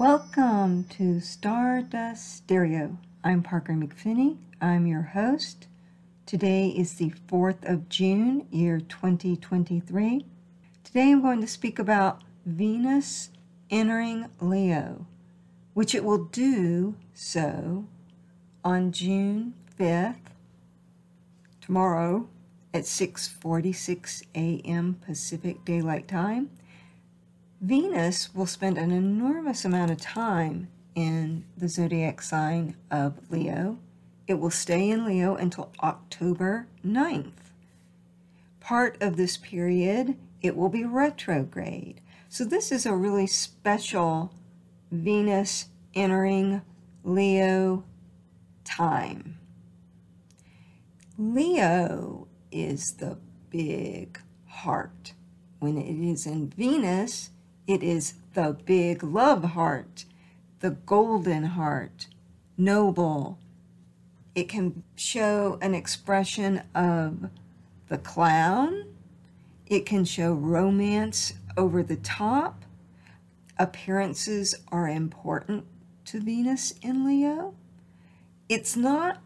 Welcome to Stardust Stereo. I'm Parker McPhinney. I'm your host. Today is the 4th of June, year 2023. Today I'm going to speak about Venus entering Leo, which it will do so on June 5th, tomorrow at 6:46 a.m. Pacific Daylight Time. Venus will spend an enormous amount of time in the zodiac sign of Leo. It will stay in Leo until October 9th. Part of this period, it will be retrograde. So, this is a really special Venus entering Leo time. Leo is the big heart. When it is in Venus, it is the big love heart, the golden heart, noble. It can show an expression of the clown. It can show romance over the top. Appearances are important to Venus in Leo. It's not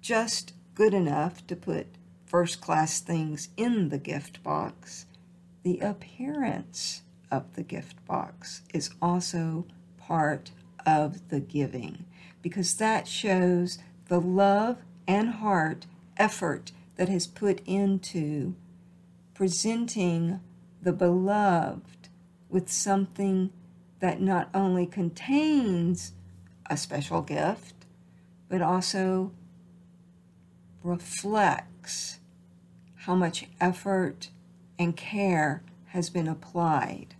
just good enough to put first class things in the gift box. The appearance of the gift box is also part of the giving because that shows the love and heart effort that has put into presenting the beloved with something that not only contains a special gift, but also reflects how much effort and care has been applied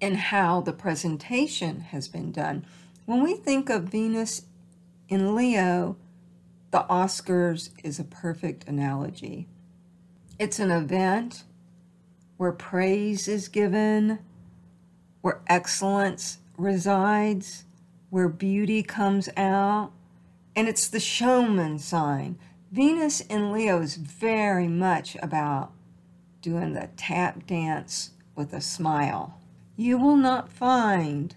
and how the presentation has been done. When we think of Venus in Leo, the Oscars is a perfect analogy. It's an event where praise is given, where excellence resides, where beauty comes out, and it's the showman sign. Venus in Leo is very much about doing the tap dance with a smile you will not find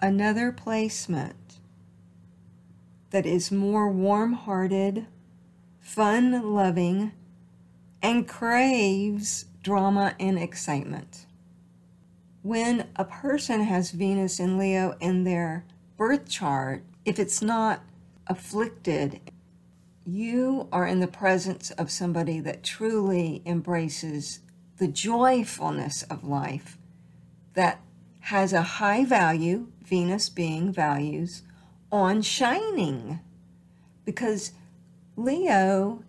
another placement that is more warm hearted, fun loving, and craves drama and excitement. When a person has Venus in Leo in their birth chart, if it's not afflicted, you are in the presence of somebody that truly embraces the joyfulness of life that has a high value, Venus being values, on shining. Because Leo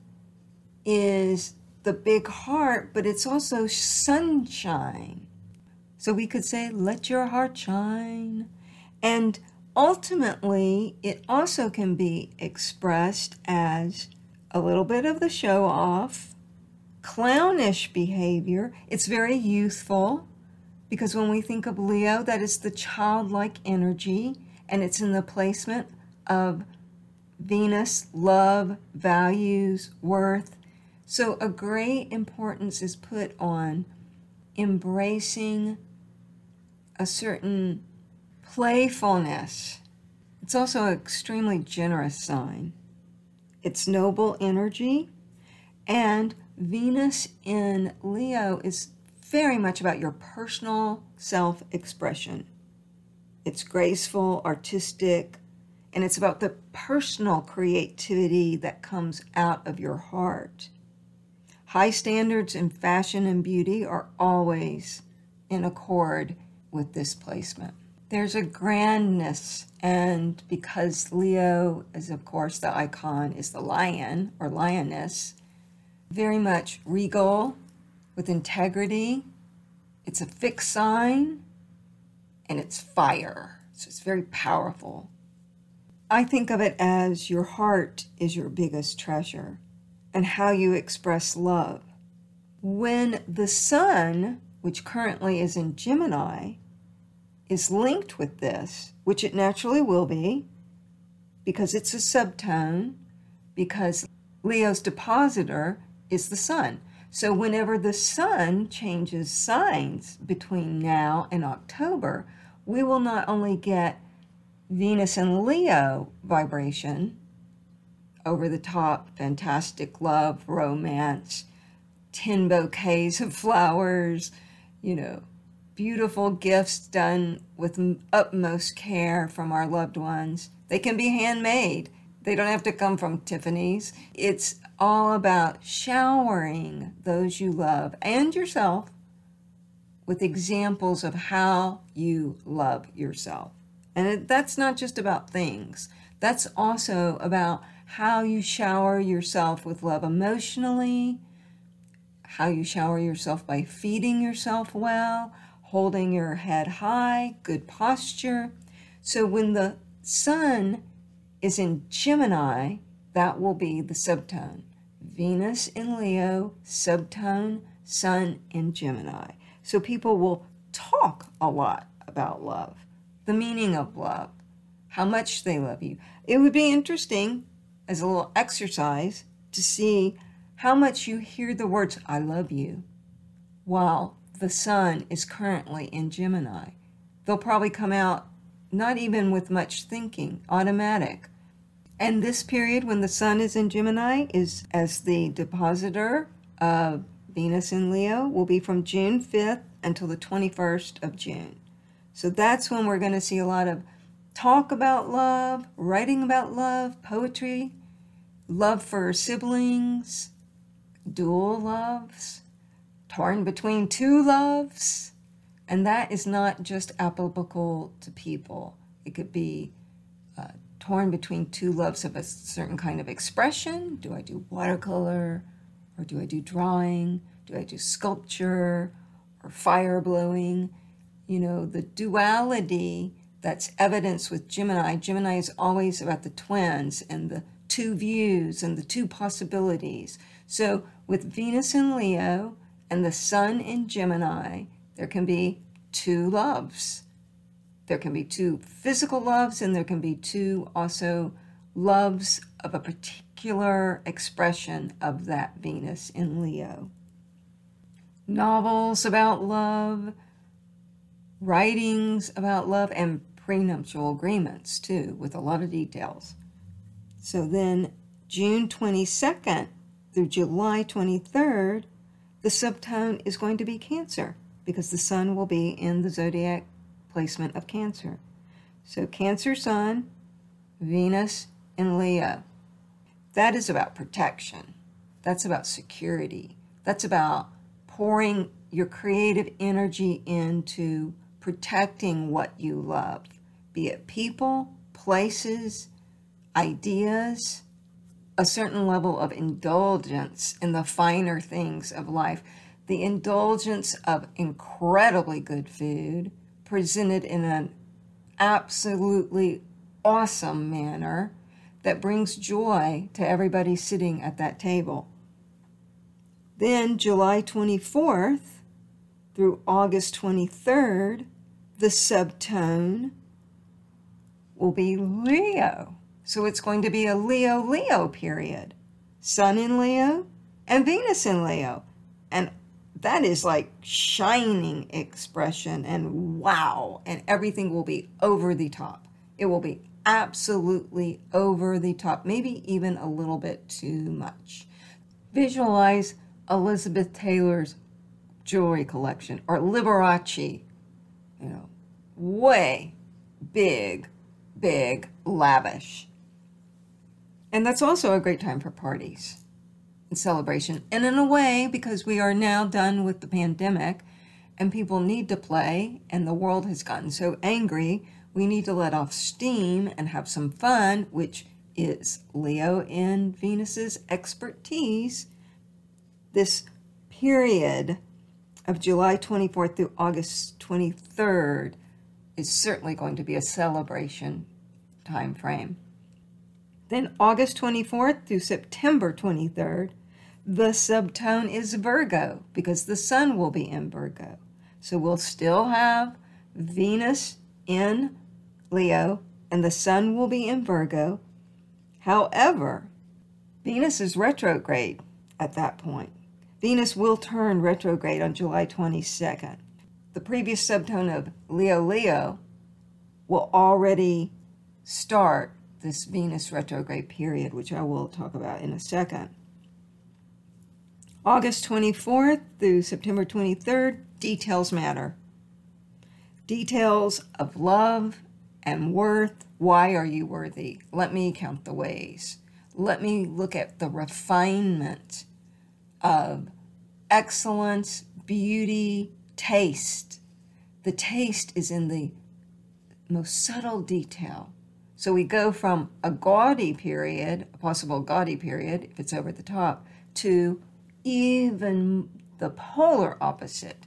is the big heart, but it's also sunshine. So we could say, let your heart shine. And ultimately, it also can be expressed as a little bit of the show off, clownish behavior. It's very youthful because when we think of Leo, that is the childlike energy, and it's in the placement of Venus, love, values, worth. So a great importance is put on embracing a certain playfulness. It's also an extremely generous sign. It's noble energy, and Venus in Leo is very much about your personal self expression. It's graceful, artistic, and it's about the personal creativity that comes out of your heart. High standards in fashion and beauty are always in accord with this placement. There's a grandness, and because Leo is, of course, the icon is the lion or lioness, very much regal with integrity. It's a fixed sign and it's fire. So it's very powerful. I think of it as your heart is your biggest treasure and how you express love. When the sun, which currently is in Gemini, is linked with this, which it naturally will be, because it's a subtone, because Leo's depositor is the sun. So, whenever the sun changes signs between now and October, we will not only get Venus and Leo vibration, over the top, fantastic love, romance, 10 bouquets of flowers, you know, beautiful gifts done with utmost care from our loved ones. They can be handmade. They don't have to come from Tiffany's. It's all about showering those you love and yourself with examples of how you love yourself. And that's not just about things, that's also about how you shower yourself with love emotionally, how you shower yourself by feeding yourself well, holding your head high, good posture. So when the sun is in Gemini, that will be the subtone. Venus in Leo, subtone, sun in Gemini. So people will talk a lot about love, the meaning of love, how much they love you. It would be interesting as a little exercise to see how much you hear the words, I love you, while the sun is currently in Gemini. They'll probably come out not even with much thinking, automatic. And this period when the sun is in Gemini is as the depositor of Venus in Leo will be from June 5th until the 21st of June. So that's when we're going to see a lot of talk about love, writing about love, poetry, love for siblings, dual loves, torn between two loves. And that is not just applicable to people. It could be torn between two loves of a certain kind of expression. Do I do watercolor? Or do I do drawing? Do I do sculpture? Or fire blowing? You know, the duality that's evidence with Gemini. Gemini is always about the twins and the two views and the two possibilities. So with Venus in Leo and the Sun in Gemini, there can be two loves. There can be two physical loves, and there can be two also loves of a particular expression of that Venus in Leo. Novels about love, writings about love, and prenuptial agreements, too, with a lot of details. So then, June 22nd through July 23rd, the subtone is going to be Cancer because the sun will be in the zodiac placement of Cancer. So, Cancer Sun, Venus, and Leo. That is about protection. That's about security. That's about pouring your creative energy into protecting what you love, be it people, places, ideas, a certain level of indulgence in the finer things of life, the indulgence of incredibly good food presented in an absolutely awesome manner that brings joy to everybody sitting at that table. Then, July 24th through August 23rd, the subtone will be Leo. So it's going to be a Leo Leo period. Sun in Leo and Venus in Leo. And that is like shining expression and wow. And everything will be over the top. It will be absolutely over the top, maybe even a little bit too much. Visualize Elizabeth Taylor's jewelry collection or Liberace, you know, way big, big, lavish. And that's also a great time for parties celebration. And in a way, because we are now done with the pandemic and people need to play and the world has gotten so angry, we need to let off steam and have some fun, which is Leo in Venus's expertise. This period of July 24th through August 23rd is certainly going to be a celebration time frame. Then August 24th through September 23rd, the subtone is Virgo because the sun will be in Virgo. So we'll still have Venus in Leo and the sun will be in Virgo. However, Venus is retrograde at that point. Venus will turn retrograde on July 22nd. The previous subtone of Leo Leo will already start this Venus retrograde period, which I will talk about in a second. August 24th through September 23rd, details matter. Details of love and worth. Why are you worthy? Let me count the ways. Let me look at the refinement of excellence, beauty, taste. The taste is in the most subtle detail. So we go from a gaudy period, a possible gaudy period, if it's over the top, to even the polar opposite,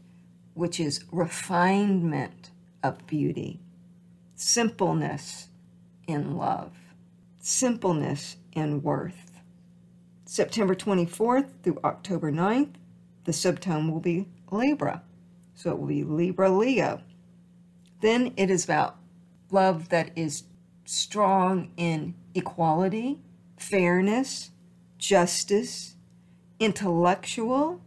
which is refinement of beauty, simpleness in love, simpleness in worth. September 24th through October 9th, the subtone will be Libra. So it will be Libra Leo. Then it is about love that is strong in equality, fairness, justice, intellectual,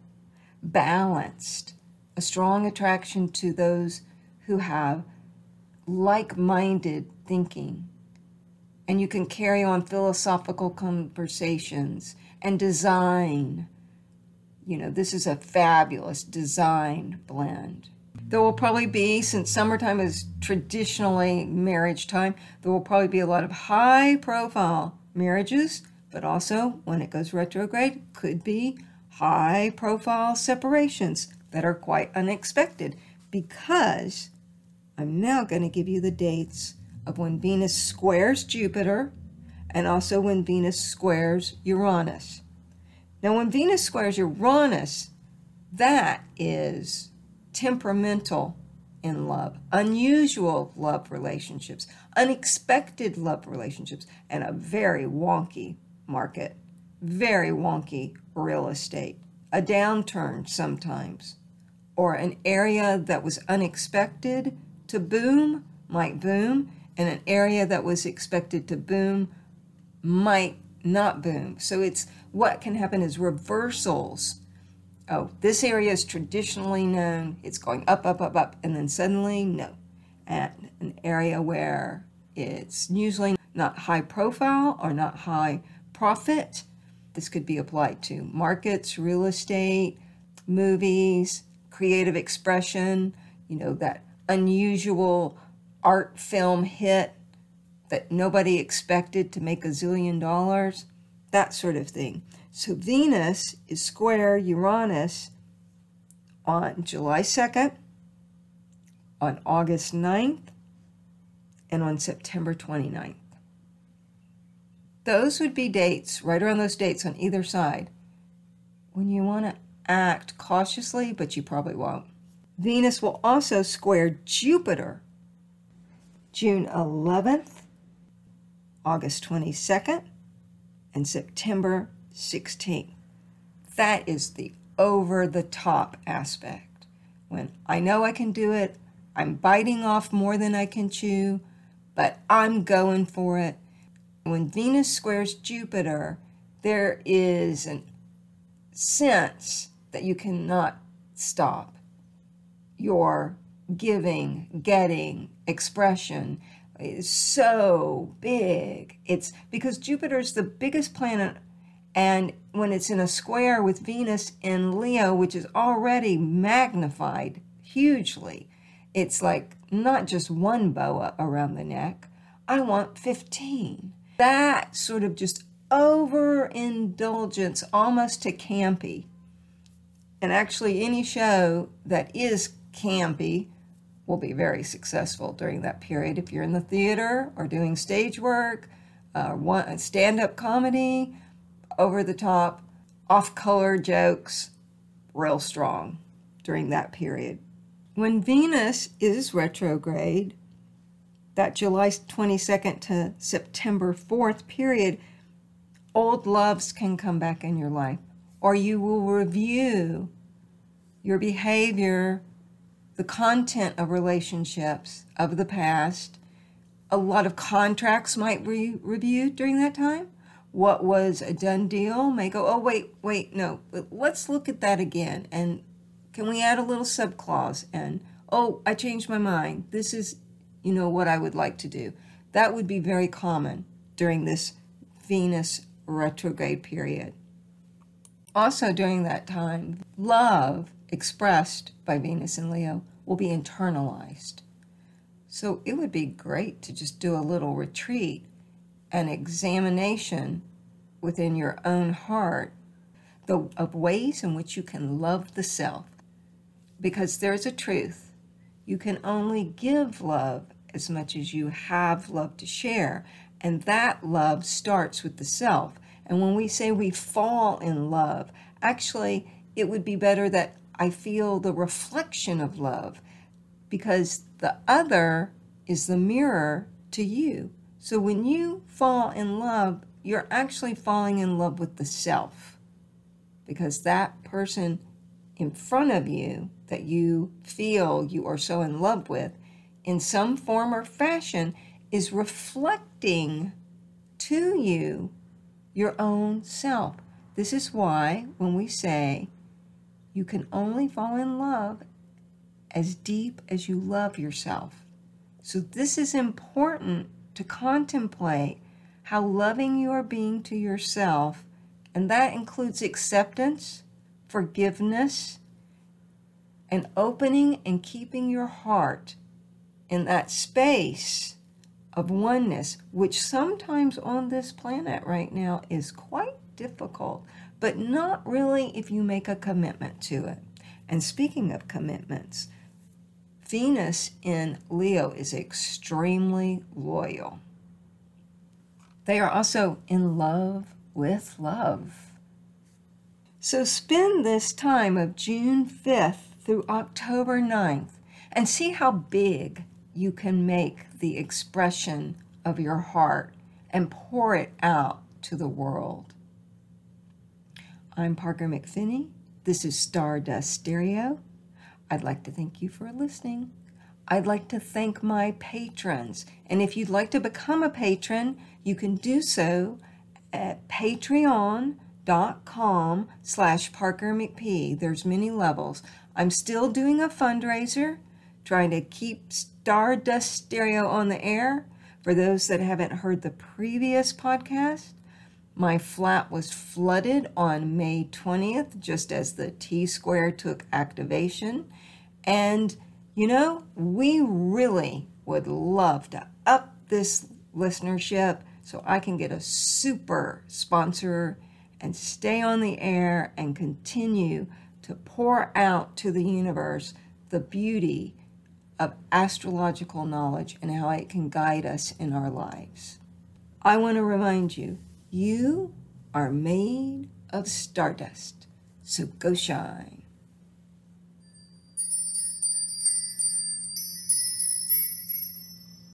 balanced, a strong attraction to those who have like minded thinking. And you can carry on philosophical conversations and design. You know, this is a fabulous design blend. There will probably be, since summertime is traditionally marriage time, there will probably be a lot of high profile marriages, but also when it goes retrograde, could be high profile separations that are quite unexpected because I'm now going to give you the dates of when Venus squares Jupiter and also when Venus squares Uranus. Now, when Venus squares Uranus, that is temperamental in love, unusual love relationships, unexpected love relationships, and a very wonky market, very wonky real estate, a downturn sometimes, or an area that was unexpected to boom might boom, and an area that was expected to boom might not boom. So it's what can happen is reversals. Oh, this area is traditionally known, it's going up, up, up, up, and then suddenly, no. At an area where it's usually not high profile or not high profit. This could be applied to markets, real estate, movies, creative expression, you know, that unusual art film hit that nobody expected to make a zillion dollars, that sort of thing. So Venus is square Uranus on July 2nd, on August 9th, and on September 29th. Those would be dates, right around those dates on either side, when you want to act cautiously, but you probably won't. Venus will also square Jupiter June 11th, August 22nd, and September 16th. That is the over the top aspect. When I know I can do it, I'm biting off more than I can chew, but I'm going for it. When Venus squares Jupiter, there is a sense that you cannot stop. Your giving, getting, expression is so big. It's because Jupiter is the biggest planet, and when it's in a square with Venus in Leo, which is already magnified hugely, it's like not just one boa around the neck. I want 15. That sort of just overindulgence, almost to campy. And actually, any show that is campy will be very successful during that period. If you're in the theater or doing stage work, uh, stand up comedy, over the top, off color jokes, real strong during that period. When Venus is retrograde, that July 22nd to September 4th period, old loves can come back in your life, or you will review your behavior the content of relationships of the past. A lot of contracts might be reviewed during that time. What was a done deal may go, oh, wait, wait, no, let's look at that again. And can we add a little subclause? And, oh, I changed my mind. This is you know what I would like to do. That would be very common during this Venus retrograde period. Also, during that time, love expressed by Venus and Leo will be internalized. So it would be great to just do a little retreat, an examination within your own heart the, of ways in which you can love the self. Because there's a truth. You can only give love as much as you have love to share. And that love starts with the self. And when we say we fall in love, actually, it would be better that I feel the reflection of love because the other is the mirror to you. So when you fall in love, you're actually falling in love with the self because that person in front of you that you feel you are so in love with, in some form or fashion, is reflecting to you your own self. This is why when we say you can only fall in love as deep as you love yourself. So, this is important to contemplate how loving you are being to yourself, and that includes acceptance, forgiveness, and opening and keeping your heart in that space of oneness, which sometimes on this planet right now is quite difficult, but not really if you make a commitment to it. And speaking of commitments, Venus in Leo is extremely loyal. They are also in love with love. So spend this time of June 5th through October 9th and see how big you can make the expression of your heart and pour it out to the world. I'm Parker McPhinney. This is Stardust Stereo. I'd like to thank you for listening. I'd like to thank my patrons. And if you'd like to become a patron, you can do so at patreon.com slash Parker McP. There's many levels. I'm still doing a fundraiser, trying to keep Stardust Stereo on the air. For those that haven't heard the previous podcast, my flat was flooded on May 20th, just as the T Square took activation. And, you know, we really would love to up this listenership so I can get a super sponsor and stay on the air and continue to pour out to the universe the beauty of astrological knowledge and how it can guide us in our lives. I want to remind you you are made of stardust, so go shine.